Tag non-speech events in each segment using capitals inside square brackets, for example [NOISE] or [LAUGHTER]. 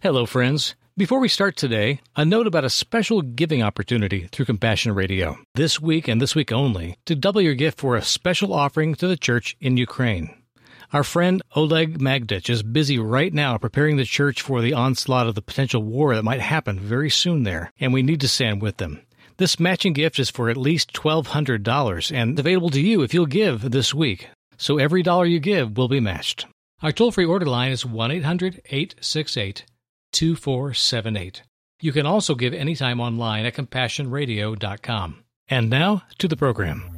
Hello, friends. Before we start today, a note about a special giving opportunity through Compassion Radio. This week and this week only, to double your gift for a special offering to the church in Ukraine. Our friend Oleg Magdich is busy right now preparing the church for the onslaught of the potential war that might happen very soon there, and we need to stand with them. This matching gift is for at least $1,200 and available to you if you'll give this week. So every dollar you give will be matched. Our toll free order line is 1 800 868 2478. You can also give anytime online at compassionradio.com. And now to the program.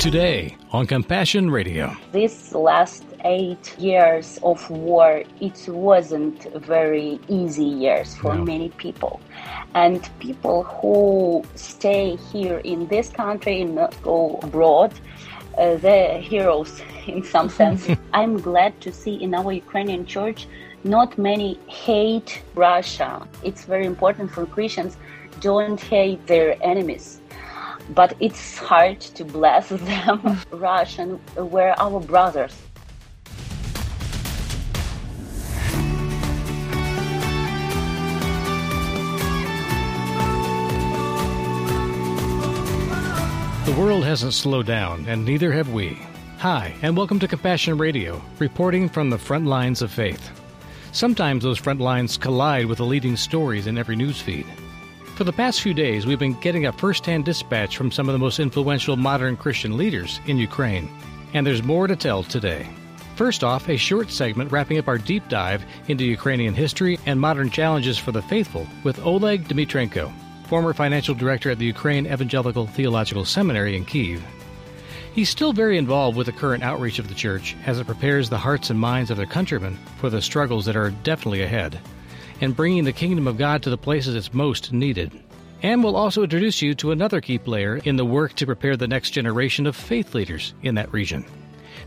Today on Compassion Radio. This last eight years of war, it wasn't very easy years for No. many people. And people who stay here in this country and not go abroad, uh, they're heroes [LAUGHS] in some sense. [LAUGHS] I'm glad to see in our Ukrainian church not many hate Russia. It's very important for Christians don't hate their enemies but it's hard to bless [LAUGHS] them. Russian were our brothers. The world hasn't slowed down, and neither have we. Hi, and welcome to Compassion Radio, reporting from the front lines of faith. Sometimes those front lines collide with the leading stories in every news feed. For the past few days, we've been getting a first hand dispatch from some of the most influential modern Christian leaders in Ukraine, and there's more to tell today. First off, a short segment wrapping up our deep dive into Ukrainian history and modern challenges for the faithful with Oleg Dmitrenko, former financial director at the Ukraine Evangelical Theological Seminary in Kiev. He's still very involved with the current outreach of the church as it prepares the hearts and minds of their countrymen for the struggles that are definitely ahead, and bringing the kingdom of God to the places it's most needed. And we'll also introduce you to another key player in the work to prepare the next generation of faith leaders in that region.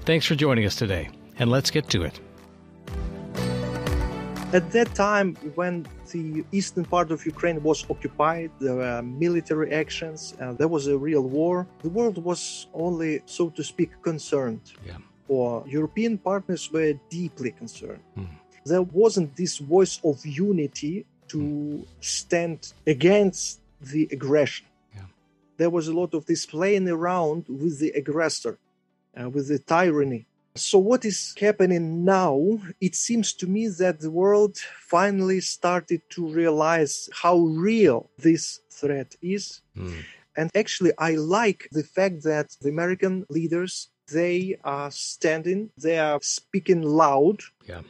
Thanks for joining us today, and let's get to it. At that time, when the eastern part of Ukraine was occupied, there were military actions, uh, there was a real war. The world was only, so to speak, concerned. Yeah. Or European partners were deeply concerned. Mhm. There wasn't this voice of unity to stand against the aggression. Yeah. There was a lot of this playing around with the aggressor, uh, with the tyranny. So, what is happening now? It seems to me that the world finally started to realize how real this threat is. Hmm. And actually, I like the fact that the American leaders they are standing, they are speaking loud, Yeah.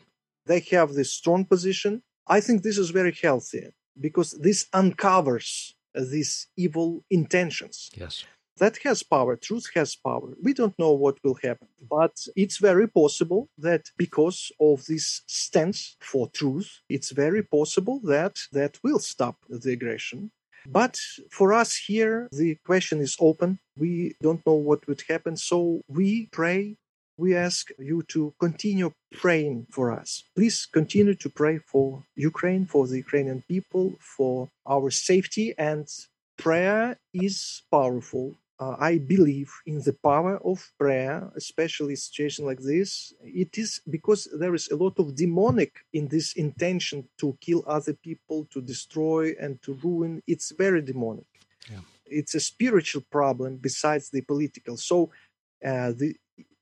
they have this strong position. I think this is very healthy because this uncovers these evil intentions Yes. That has power truth has power we don't know what will happen but it's very possible that because of this stance for truth it's very possible that that will stop the aggression but for us here the question is open we don't know what would happen so we pray we ask you to continue praying for us. Please continue to pray for Ukraine, for the Ukrainian people, for our safety, and prayer is powerful. Uh, I believe in the power of prayer, especially in situation like this. It is because there is a lot of demonic in this intention to kill other people, to destroy and to ruin. It's very demonic. Yeah. It's a spiritual problem besides the political. So, uh, the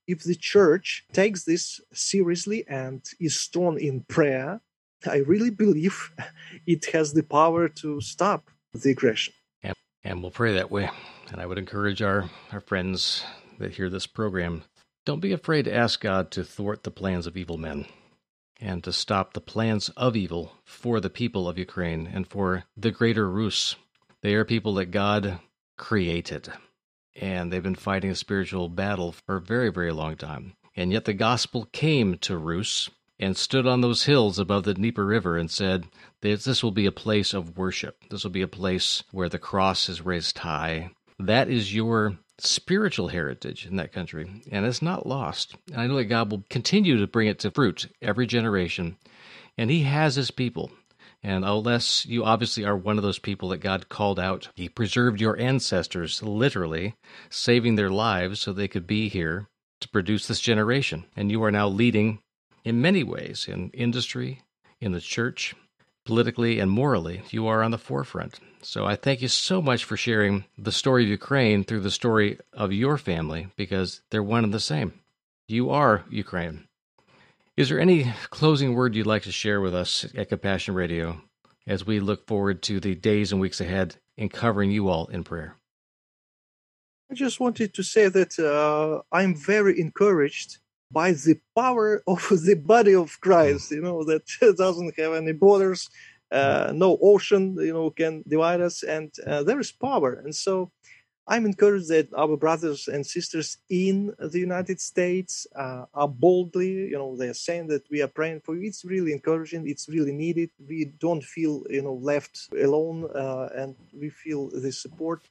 if the church takes this seriously and is strong in prayer, I really believe [LAUGHS] it has the power to stop the aggression. And we'll pray that way. And I would encourage our, our friends that hear this program don't be afraid to ask God to thwart the plans of evil men and to stop the plans of evil for the people of Ukraine and for the greater Rus. They are people that God created, and they've been fighting a spiritual battle for a very, very long time. And yet the gospel came to Rus and stood on those hills above the Dnieper River and said, this, this will be a place of worship. This will be a place where the cross is raised high. That is your spiritual heritage in that country, and it's not lost. And I know that God will continue to bring it to fruit every generation, and He has His people. And unless you obviously are one of those people that God called out, He preserved your ancestors, literally, saving their lives so they could be here to produce this generation. And you are now leading in many ways in industry, in the church, politically and morally, you are on the forefront. So I thank you so much for sharing the story of Ukraine through the story of your family because they're one and the same. You are Ukraine. Is there any closing word you'd like to share with us at Compassion Radio as we look forward to the days and weeks ahead in covering you all in prayer? I just wanted to say that uh, I'm very encouraged by the power of [LAUGHS] the body of Christ, you know, that [LAUGHS] doesn't have any borders, uh, no ocean, you know, can divide us, and uh, there is power. And so I'm encouraged that our brothers and sisters in the United States uh, are boldly, you know, they're saying that we are praying for you. It's really encouraging. It's really needed. We don't feel, you know, left alone, uh, and we feel the support.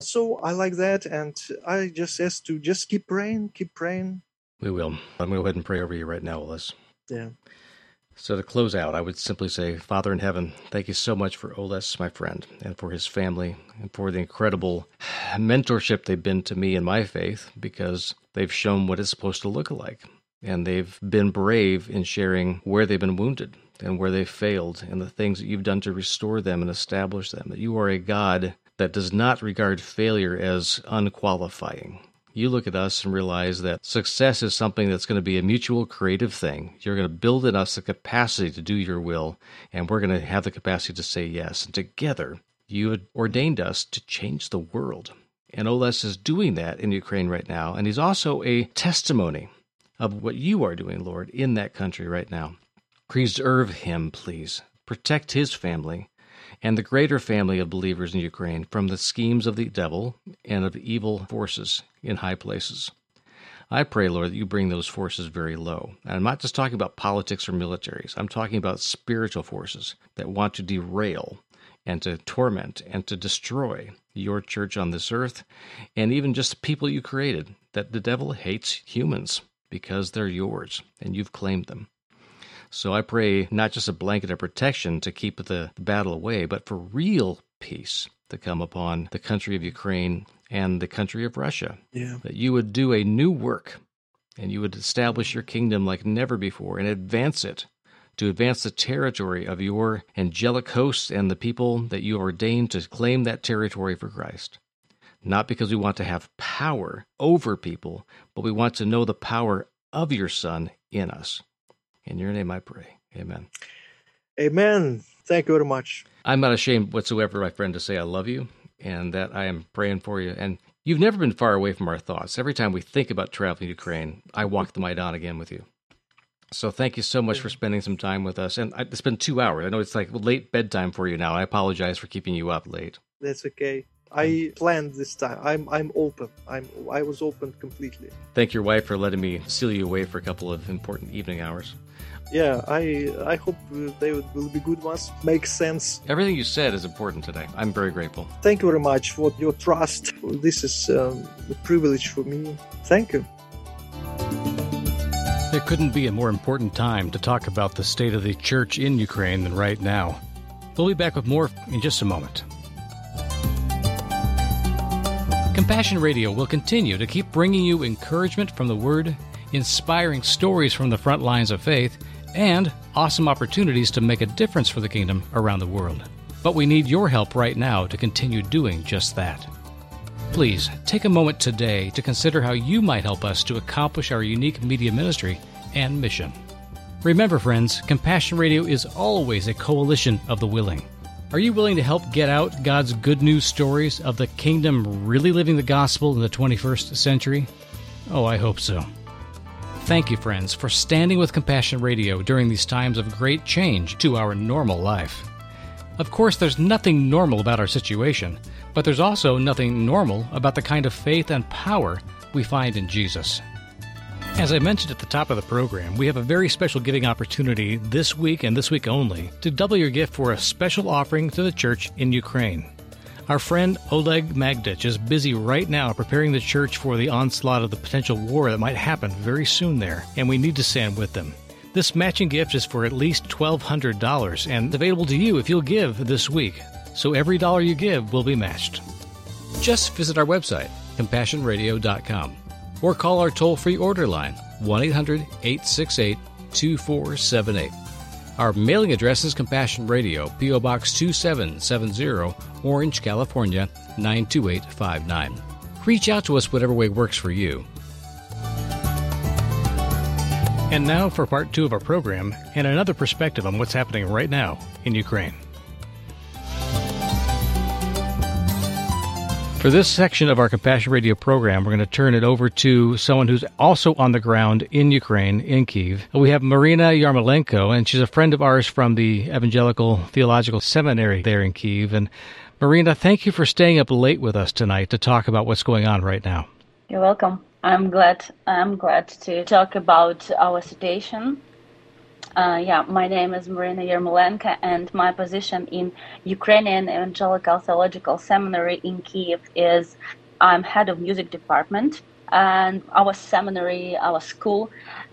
So I like that, and I just ask to just keep praying, keep praying, we will. I'm going to go ahead and pray over you right now, Oles. Yeah. So to close out, I would simply say, Father in heaven, thank you so much for Oles, my friend, and for his family, and for the incredible mentorship they've been to me in my faith, because they've shown what it's supposed to look like. And they've been brave in sharing where they've been wounded and where they've failed and the things that you've done to restore them and establish them. That you are a God that does not regard failure as unqualifying you look at us and realize that success is something that's going to be a mutual creative thing. You're going to build in us the capacity to do your will, and we're going to have the capacity to say yes. And together, you had ordained us to change the world. And Oles is doing that in Ukraine right now. And he's also a testimony of what you are doing, Lord, in that country right now. Preserve him, please. Protect his family and the greater family of believers in Ukraine from the schemes of the devil and of evil forces in high places. I pray, Lord, that you bring those forces very low. And I'm not just talking about politics or militaries, I'm talking about spiritual forces that want to derail and to torment and to destroy your church on this earth and even just the people you created. That the devil hates humans because they're yours and you've claimed them. So I pray not just a blanket of protection to keep the battle away, but for real peace to come upon the country of Ukraine and the country of Russia. Yeah. That you would do a new work and you would establish your kingdom like never before and advance it to advance the territory of your angelic hosts and the people that you ordained to claim that territory for Christ. Not because we want to have power over people, but we want to know the power of your Son in us. In your name I pray. Amen. Amen. Thank you very much. I'm not ashamed whatsoever, my friend, to say I love you and that I am praying for you. And you've never been far away from our thoughts. Every time we think about traveling to Ukraine, I walk the Maidan again with you. So thank you so much for spending some time with us. And it's been two hours. I know it's like late bedtime for you now. I apologize for keeping you up late. That's okay. I planned this time. I'm I'm open. I'm I was open completely. Thank your wife for letting me seal you away for a couple of important evening hours yeah, I I hope they will be good ones. Makes sense. Everything you said is important today. I'm very grateful. Thank you very much for your trust. This is um, a privilege for me. Thank you. There couldn't be a more important time to talk about the state of the church in Ukraine than right now. We'll be back with more in just a moment. Compassion Radio will continue to keep bringing you encouragement from the Word, inspiring stories from the front lines of faith, and awesome opportunities to make a difference for the kingdom around the world. But we need your help right now to continue doing just that. Please take a moment today to consider how you might help us to accomplish our unique media ministry and mission. Remember, friends, Compassion Radio is always a coalition of the willing. Are you willing to help get out God's good news stories of the kingdom really living the gospel in the 21st century? Oh, I hope so. Thank you, friends, for standing with Compassion Radio during these times of great change to our normal life. Of course, there's nothing normal about our situation, but there's also nothing normal about the kind of faith and power we find in Jesus. As I mentioned at the top of the program, we have a very special giving opportunity this week and this week only to double your gift for a special offering to the church in Ukraine. Our friend Oleg Magdich is busy right now preparing the church for the onslaught of the potential war that might happen very soon there, and we need to stand with them. This matching gift is for at least $1,200 and available to you if you'll give this week. So every dollar you give will be matched. Just visit our website, compassionradio.com, or call our toll free order line, 1 800 868 2478. Our mailing address is Compassion Radio, P.O. Box 2770, Orange, California 92859. Reach out to us whatever way works for you. And now for part two of our program and another perspective on what's happening right now in Ukraine. For this section of our Compassion Radio program, we're going to turn it over to someone who's also on the ground in Ukraine, in Kiev. We have Marina Yarmolenko, and she's a friend of ours from the Evangelical Theological Seminary there in Kiev. And Marina, thank you for staying up late with us tonight to talk about what's going on right now. You're welcome. I'm glad. I'm glad to talk about our situation uh, yeah, my name is Marina Yermolenko, and my position in Ukrainian Evangelical Theological Seminary in Kiev is I'm head of music department, and our seminary, our school,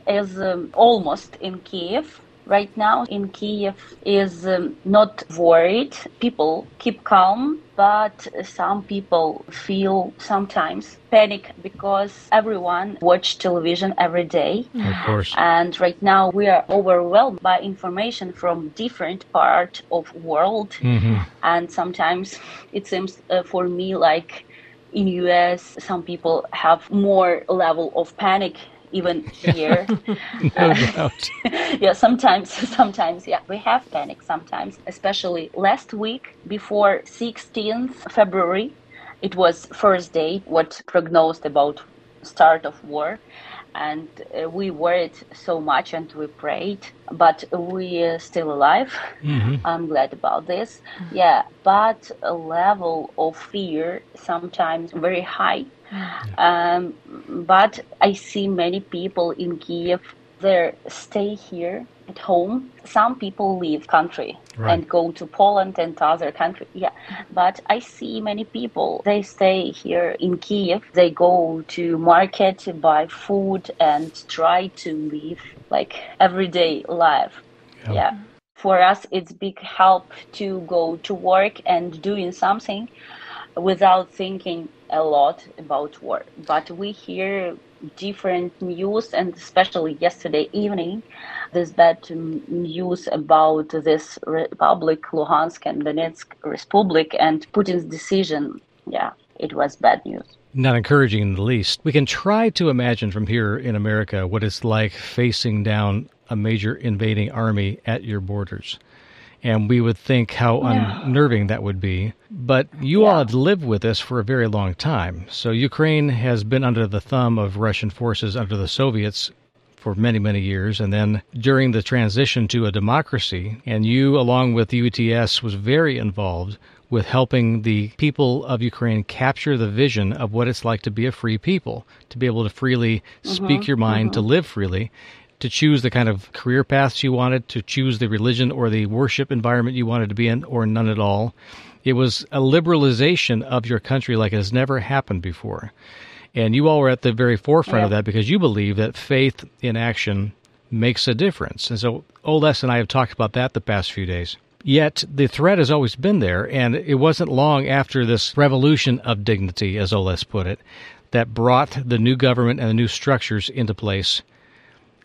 is um, almost in Kiev right now in Kiev is um, not worried. People keep calm, but some people feel sometimes panic because everyone watch television every day. Of course. And right now we are overwhelmed by information from different part of world. Mm-hmm. And sometimes it seems uh, for me like in US some people have more level of panic even here. [LAUGHS] no doubt. [LAUGHS] yeah, sometimes, [LAUGHS] sometimes, yeah, we have panic sometimes, especially last week before 16th February. It was first day what prognosed about start of war and uh, we worried so much and we prayed but we are still alive mm-hmm. i'm glad about this yeah but a level of fear sometimes very high [SIGHS] um, but I see many people in Kiev. They stay here at home. Some people leave country right. and go to Poland and other country. Yeah, but I see many people. They stay here in Kiev. They go to market, to buy food, and try to live like everyday life. Yeah. yeah. For us, it's big help to go to work and doing something without thinking a lot about war. But we hear different news, and especially yesterday evening, this bad news about this Republic, Luhansk and Donetsk Republic, and Putin's decision. Yeah, it was bad news. Not encouraging in the least. We can try to imagine from here in America what it's like facing down a major invading army at your borders and we would think how unnerving that would be. But you yeah. all have lived with this for a very long time. So Ukraine has been under the thumb of Russian forces under the Soviets for many, many years. And then during the transition to a democracy, and you, along with UTS, was very involved with helping the people of Ukraine capture the vision of what it's like to be a free people, to be able to freely mm-hmm. speak your mind, mm-hmm. to live freely to choose the kind of career paths you wanted, to choose the religion or the worship environment you wanted to be in, or none at all. It was a liberalization of your country like has never happened before. And you all were at the very forefront yeah. of that because you believe that faith in action makes a difference. And so Oles and I have talked about that the past few days. Yet the threat has always been there, and it wasn't long after this revolution of dignity, as Oles put it, that brought the new government and the new structures into place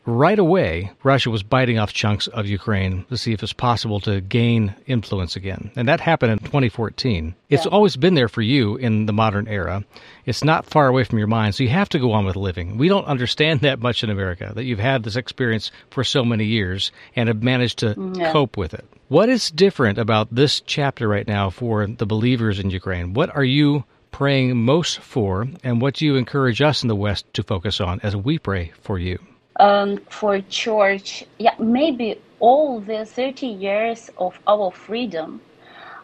right away, Russia was biting off chunks of Ukraine to see if it's possible to gain influence again. And that happened in 2014. It's always been there for you in the modern era. It's not far away from your mind, so you have to go on with living. We don't understand that much in America, that you've had this experience for so many years and have managed to mm, yeah. cope with it. What is different about this chapter right now for the believers in Ukraine? What are you praying most for, and what do you encourage us in the West to focus on as we pray for you? Um, for church, yeah, maybe all the 30 years of our freedom,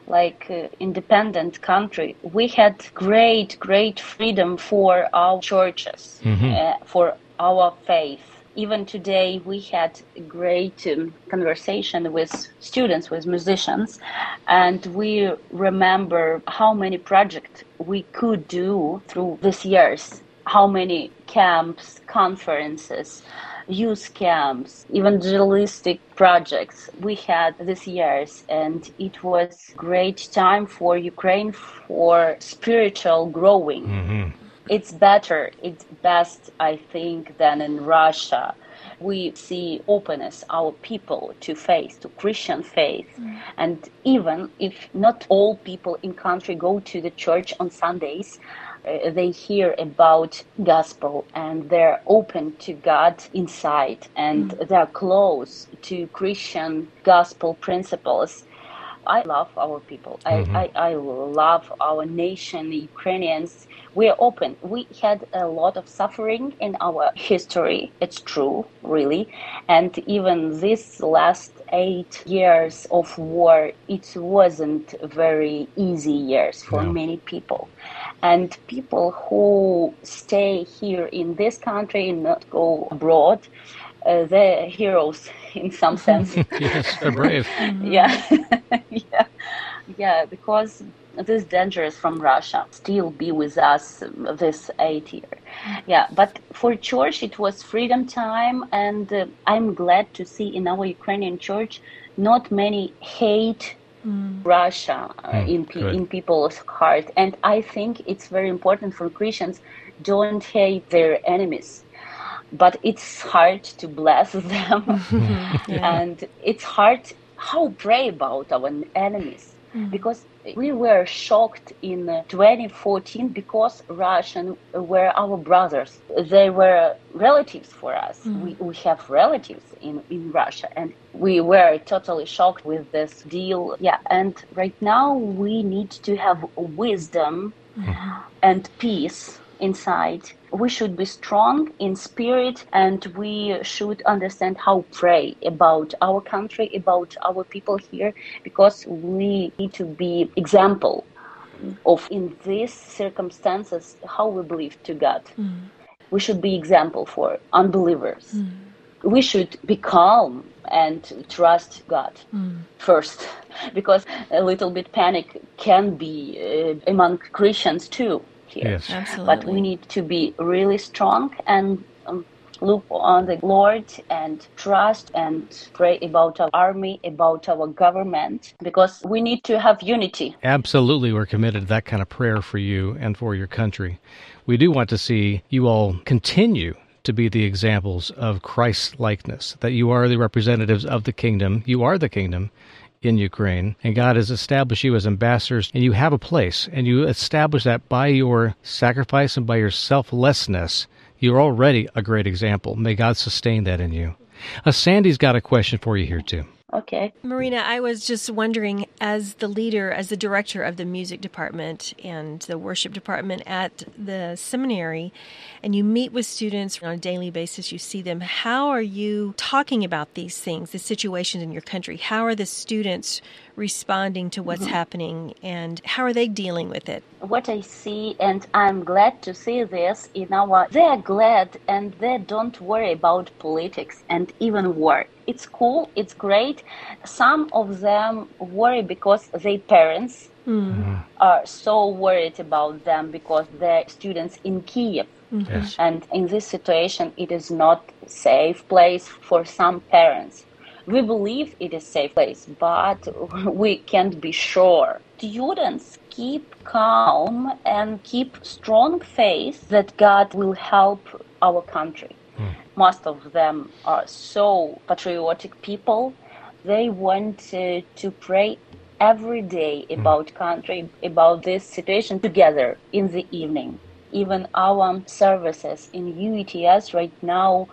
like uh, independent country, we had great, great freedom for our churches, mm-hmm. uh, for our faith. Even today, we had great um, conversation with students, with musicians, and we remember how many projects we could do through these years how many camps, conferences, youth camps, evangelistic projects we had this years and it was great time for Ukraine for spiritual growing. Mm-hmm. It's better, it's best I think than in Russia we see openness our people to faith to christian faith mm. and even if not all people in country go to the church on sundays uh, they hear about gospel and they're open to god inside and mm. they're close to christian gospel principles I love our people. Mm-hmm. I, I, I love our nation, the Ukrainians. We're open. We had a lot of suffering in our history. It's true, really. And even this last eight years of war, it wasn't very easy years for no. many people. And people who stay here in this country and not go abroad, uh, they're heroes [LAUGHS] in some [LAUGHS] sense. yes, they're brave. [LAUGHS] yeah, yeah, yeah. Because this dangerous from Russia still be with us this eight year. Yeah, but for church it was freedom time, and uh, I'm glad to see in our Ukrainian church not many hate Mm. Russia uh, mm, in pe- in people's heart, and I think it's very important for Christians don't hate their enemies. But it's hard to bless [LAUGHS] them. [LAUGHS] Yeah. and it's hard how pray about our enemies mm. because we were shocked in 2014 because Russian were our brothers. They were relatives for us. Mm. We, we have relatives in, in Russia and we were totally shocked with this deal. Yeah, and right now we need to have wisdom mm. and peace inside. We should be strong in spirit and we should understand how pray about our country, about our people here, because we need to be example of in these circumstances how we believe to God. Mm. We should be example for unbelievers. Mm. We should be calm and trust God mm. first, [LAUGHS] because a little bit panic can be uh, among Christians too here. Yes. Absolutely. But we need to be really strong and um, look on the Lord and trust and pray about our army, about our government, because we need to have unity. Absolutely. We're committed to that kind of prayer for you and for your country. We do want to see you all continue to be the examples of Christ likeness, that you are the representatives of the kingdom. You are the kingdom in Ukraine, and God has established you as ambassadors, and you have a place, and you establish that by your sacrifice and by your selflessness. You're already a great example. May God sustain that in you. Uh, Sandy's got a question for you here, too. Okay. Marina, I was just wondering, as the leader, as the director of the music department and the worship department at the seminary, and you meet with students on a daily basis, you see them, how are you talking about these things, the situations in your country? How are the students responding to what's mm-hmm. happening and how are they dealing with it? What I see, and I'm glad to see this in our, they're glad and they don't worry about politics and even war. It's cool, it's great. Some of them worry because their parents mm-hmm. are so worried about them because they're students in Kiev. Mm-hmm. Yes. And in this situation, it is not safe place for some parents we believe it is safe place, but [LAUGHS] we can't be sure. Students keep calm and keep strong faith that God will help our country. Mm. Most of them are so patriotic people. They want uh, to pray every day hmm. about mm. country, about this situation together in the evening. Even our services in UETS right now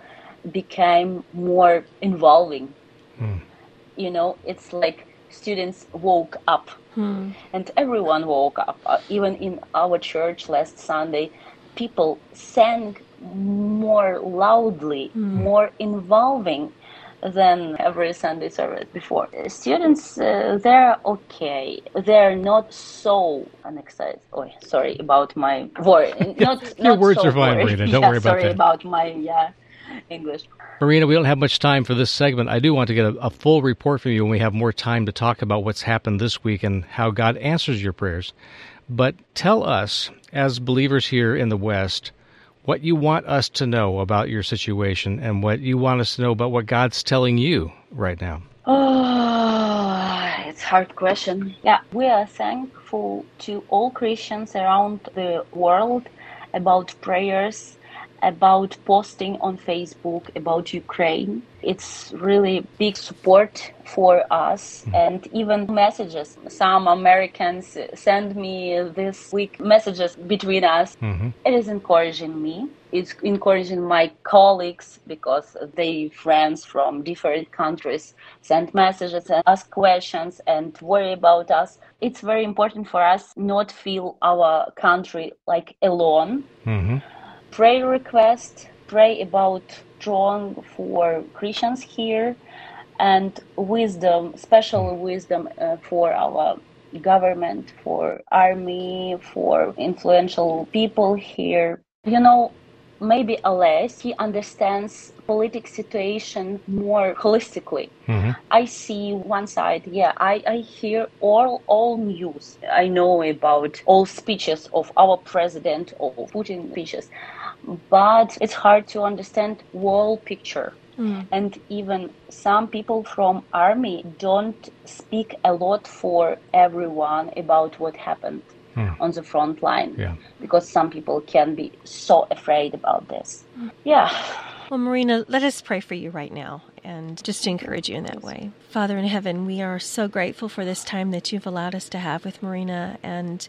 became more involving Mm. You know, it's like students woke up mm. and everyone woke up. Uh, even in our church last Sunday, people sang more loudly, mm. more involving than every Sunday service before. Students, uh, they're okay. They're not so unexcited. Oh, sorry about my word. [LAUGHS] Not, Your not words so are fine, Marina. Don't yeah, worry about [LAUGHS] sorry that. Sorry about my yeah English. Marina, we don't have much time for this segment. I do want to get a, a, full report from you when we have more time to talk about what's happened this week and how God answers your prayers. But tell us, as believers here in the West, what you want us to know about your situation and what you want us to know about what God's telling you right now. Oh, it's hard question. Yeah, we are thankful to all Christians around the world about prayers about posting on Facebook about Ukraine. It's really big support for us mm-hmm. and even messages. Some Americans send me this week messages between us. Mm-hmm. It is encouraging me. It's encouraging my colleagues because they friends from different countries send messages and ask questions and worry about us. It's very important for us not feel our country like alone. Mm-hmm prayer request, pray about strong for Christians here, and wisdom, special wisdom uh, for our government, for army, for influential people here. You know, maybe Ales, he understands political situation more holistically. Mm-hmm. I see one side, yeah, I, I hear all all news. I know about all speeches of our president or Putin speeches but it's hard to understand whole picture. Mm. And even some people from army don't speak a lot for everyone about what happened mm. on the front line yeah. because some people can be so afraid about this. Mm. Yeah. Well, Marina, let us pray for you right now and just to encourage you in that way. Father in heaven, we are so grateful for this time that you've allowed us to have with Marina. And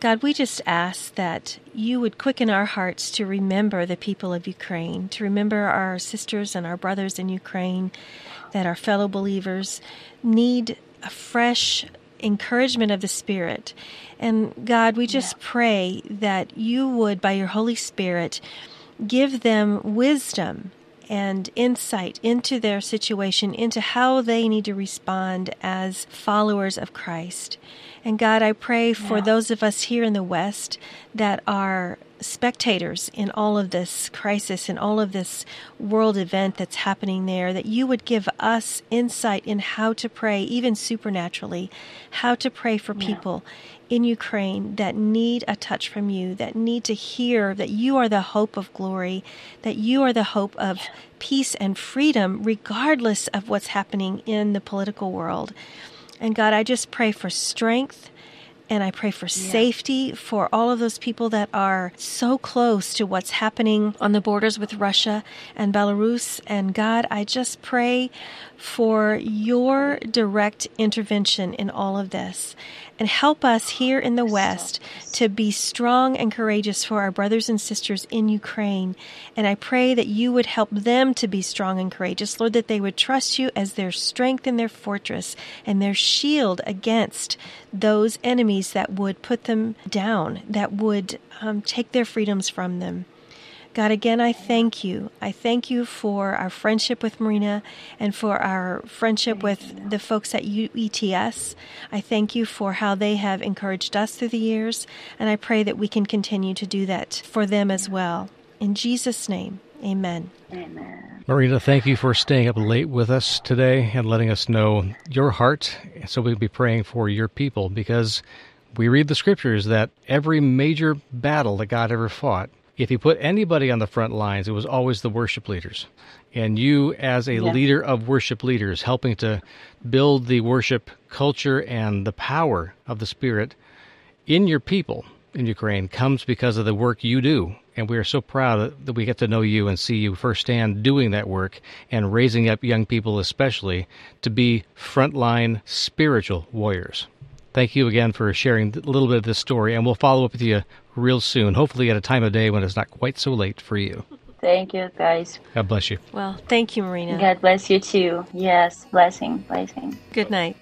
God, we just ask that you would quicken our hearts to remember the people of Ukraine, to remember our sisters and our brothers in Ukraine, that our fellow believers need a fresh encouragement of the Spirit. And God, we just yeah. pray that you would, by your Holy Spirit, give them wisdom and insight into their situation, into how they need to respond as followers of Christ. And God, I pray for yeah. those of us here in the West that are spectators in all of this crisis and all of this world event that's happening there, that you would give us insight in how to pray, even supernaturally, how to pray for yeah. people in Ukraine that need a touch from you, that need to hear that you are the hope of glory, that you are the hope of peace and freedom, regardless of what's happening in the political world. And God, I just pray for strength and I pray for yeah. safety for all of those people that are so close to what's happening on the borders with Russia and Belarus. And God, I just pray for your direct intervention in all of this and help us here in the West to be strong and courageous for our brothers and sisters in Ukraine. And I pray that you would help them to be strong and courageous, Lord, that they would trust you as their strength and their fortress and their shield against those enemies that would put them down, that would um, take their freedoms from them. God, again, I thank you. I thank you for our friendship with Marina and for our friendship with the folks at UETS. I thank you for how they have encouraged us through the years, and I pray that we can continue to do that for them as well. In Jesus' name, amen. Amen. Marina, thank you for staying up late with us today and letting us know your heart so we can be praying for your people because we read the scriptures that every major battle that God ever fought if he put anybody on the front lines, it was always the worship leaders. And you, as a yeah. leader of worship leaders, helping to build the worship culture and the power of the Spirit in your people in Ukraine comes because of the work you do. And we are so proud that we get to know you and see you firsthand doing that work and raising up young people, especially, to be frontline spiritual warriors. Thank you again for sharing a little bit of this story, and we'll follow up with you real soon, hopefully at a time of day when it's not quite so late for you. Thank you, guys. God bless you. Well, thank you, Marina. God bless you too. Yes, blessing, blessing. Good night.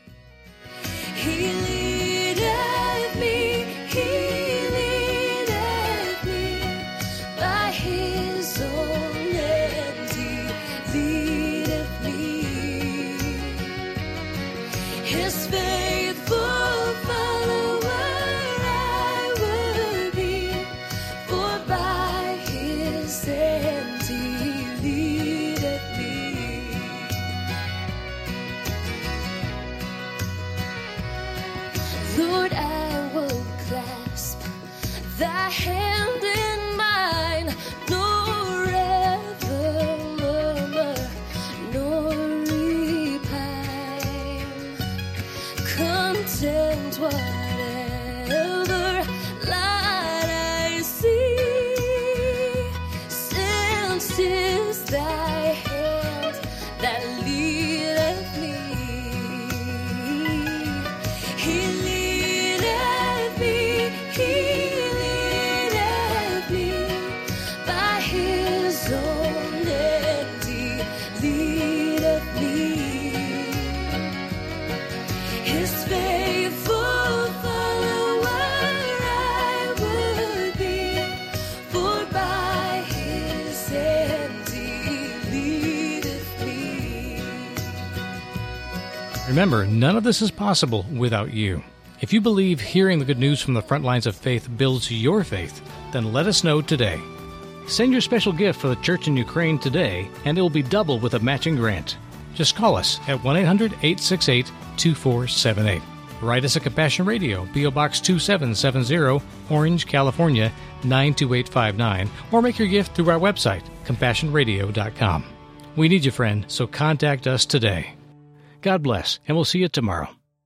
Remember, none of this is possible without you. If you believe hearing the good news from the front lines of faith builds your faith, then let us know today. Send your special gift for the church in Ukraine today, and it will be doubled with a matching grant. Just call us at 1 800 868 2478. Write us at Compassion Radio, P.O. Box 2770, Orange, California 92859, or make your gift through our website, CompassionRadio.com. We need you, friend, so contact us today. God bless, and we'll see you tomorrow.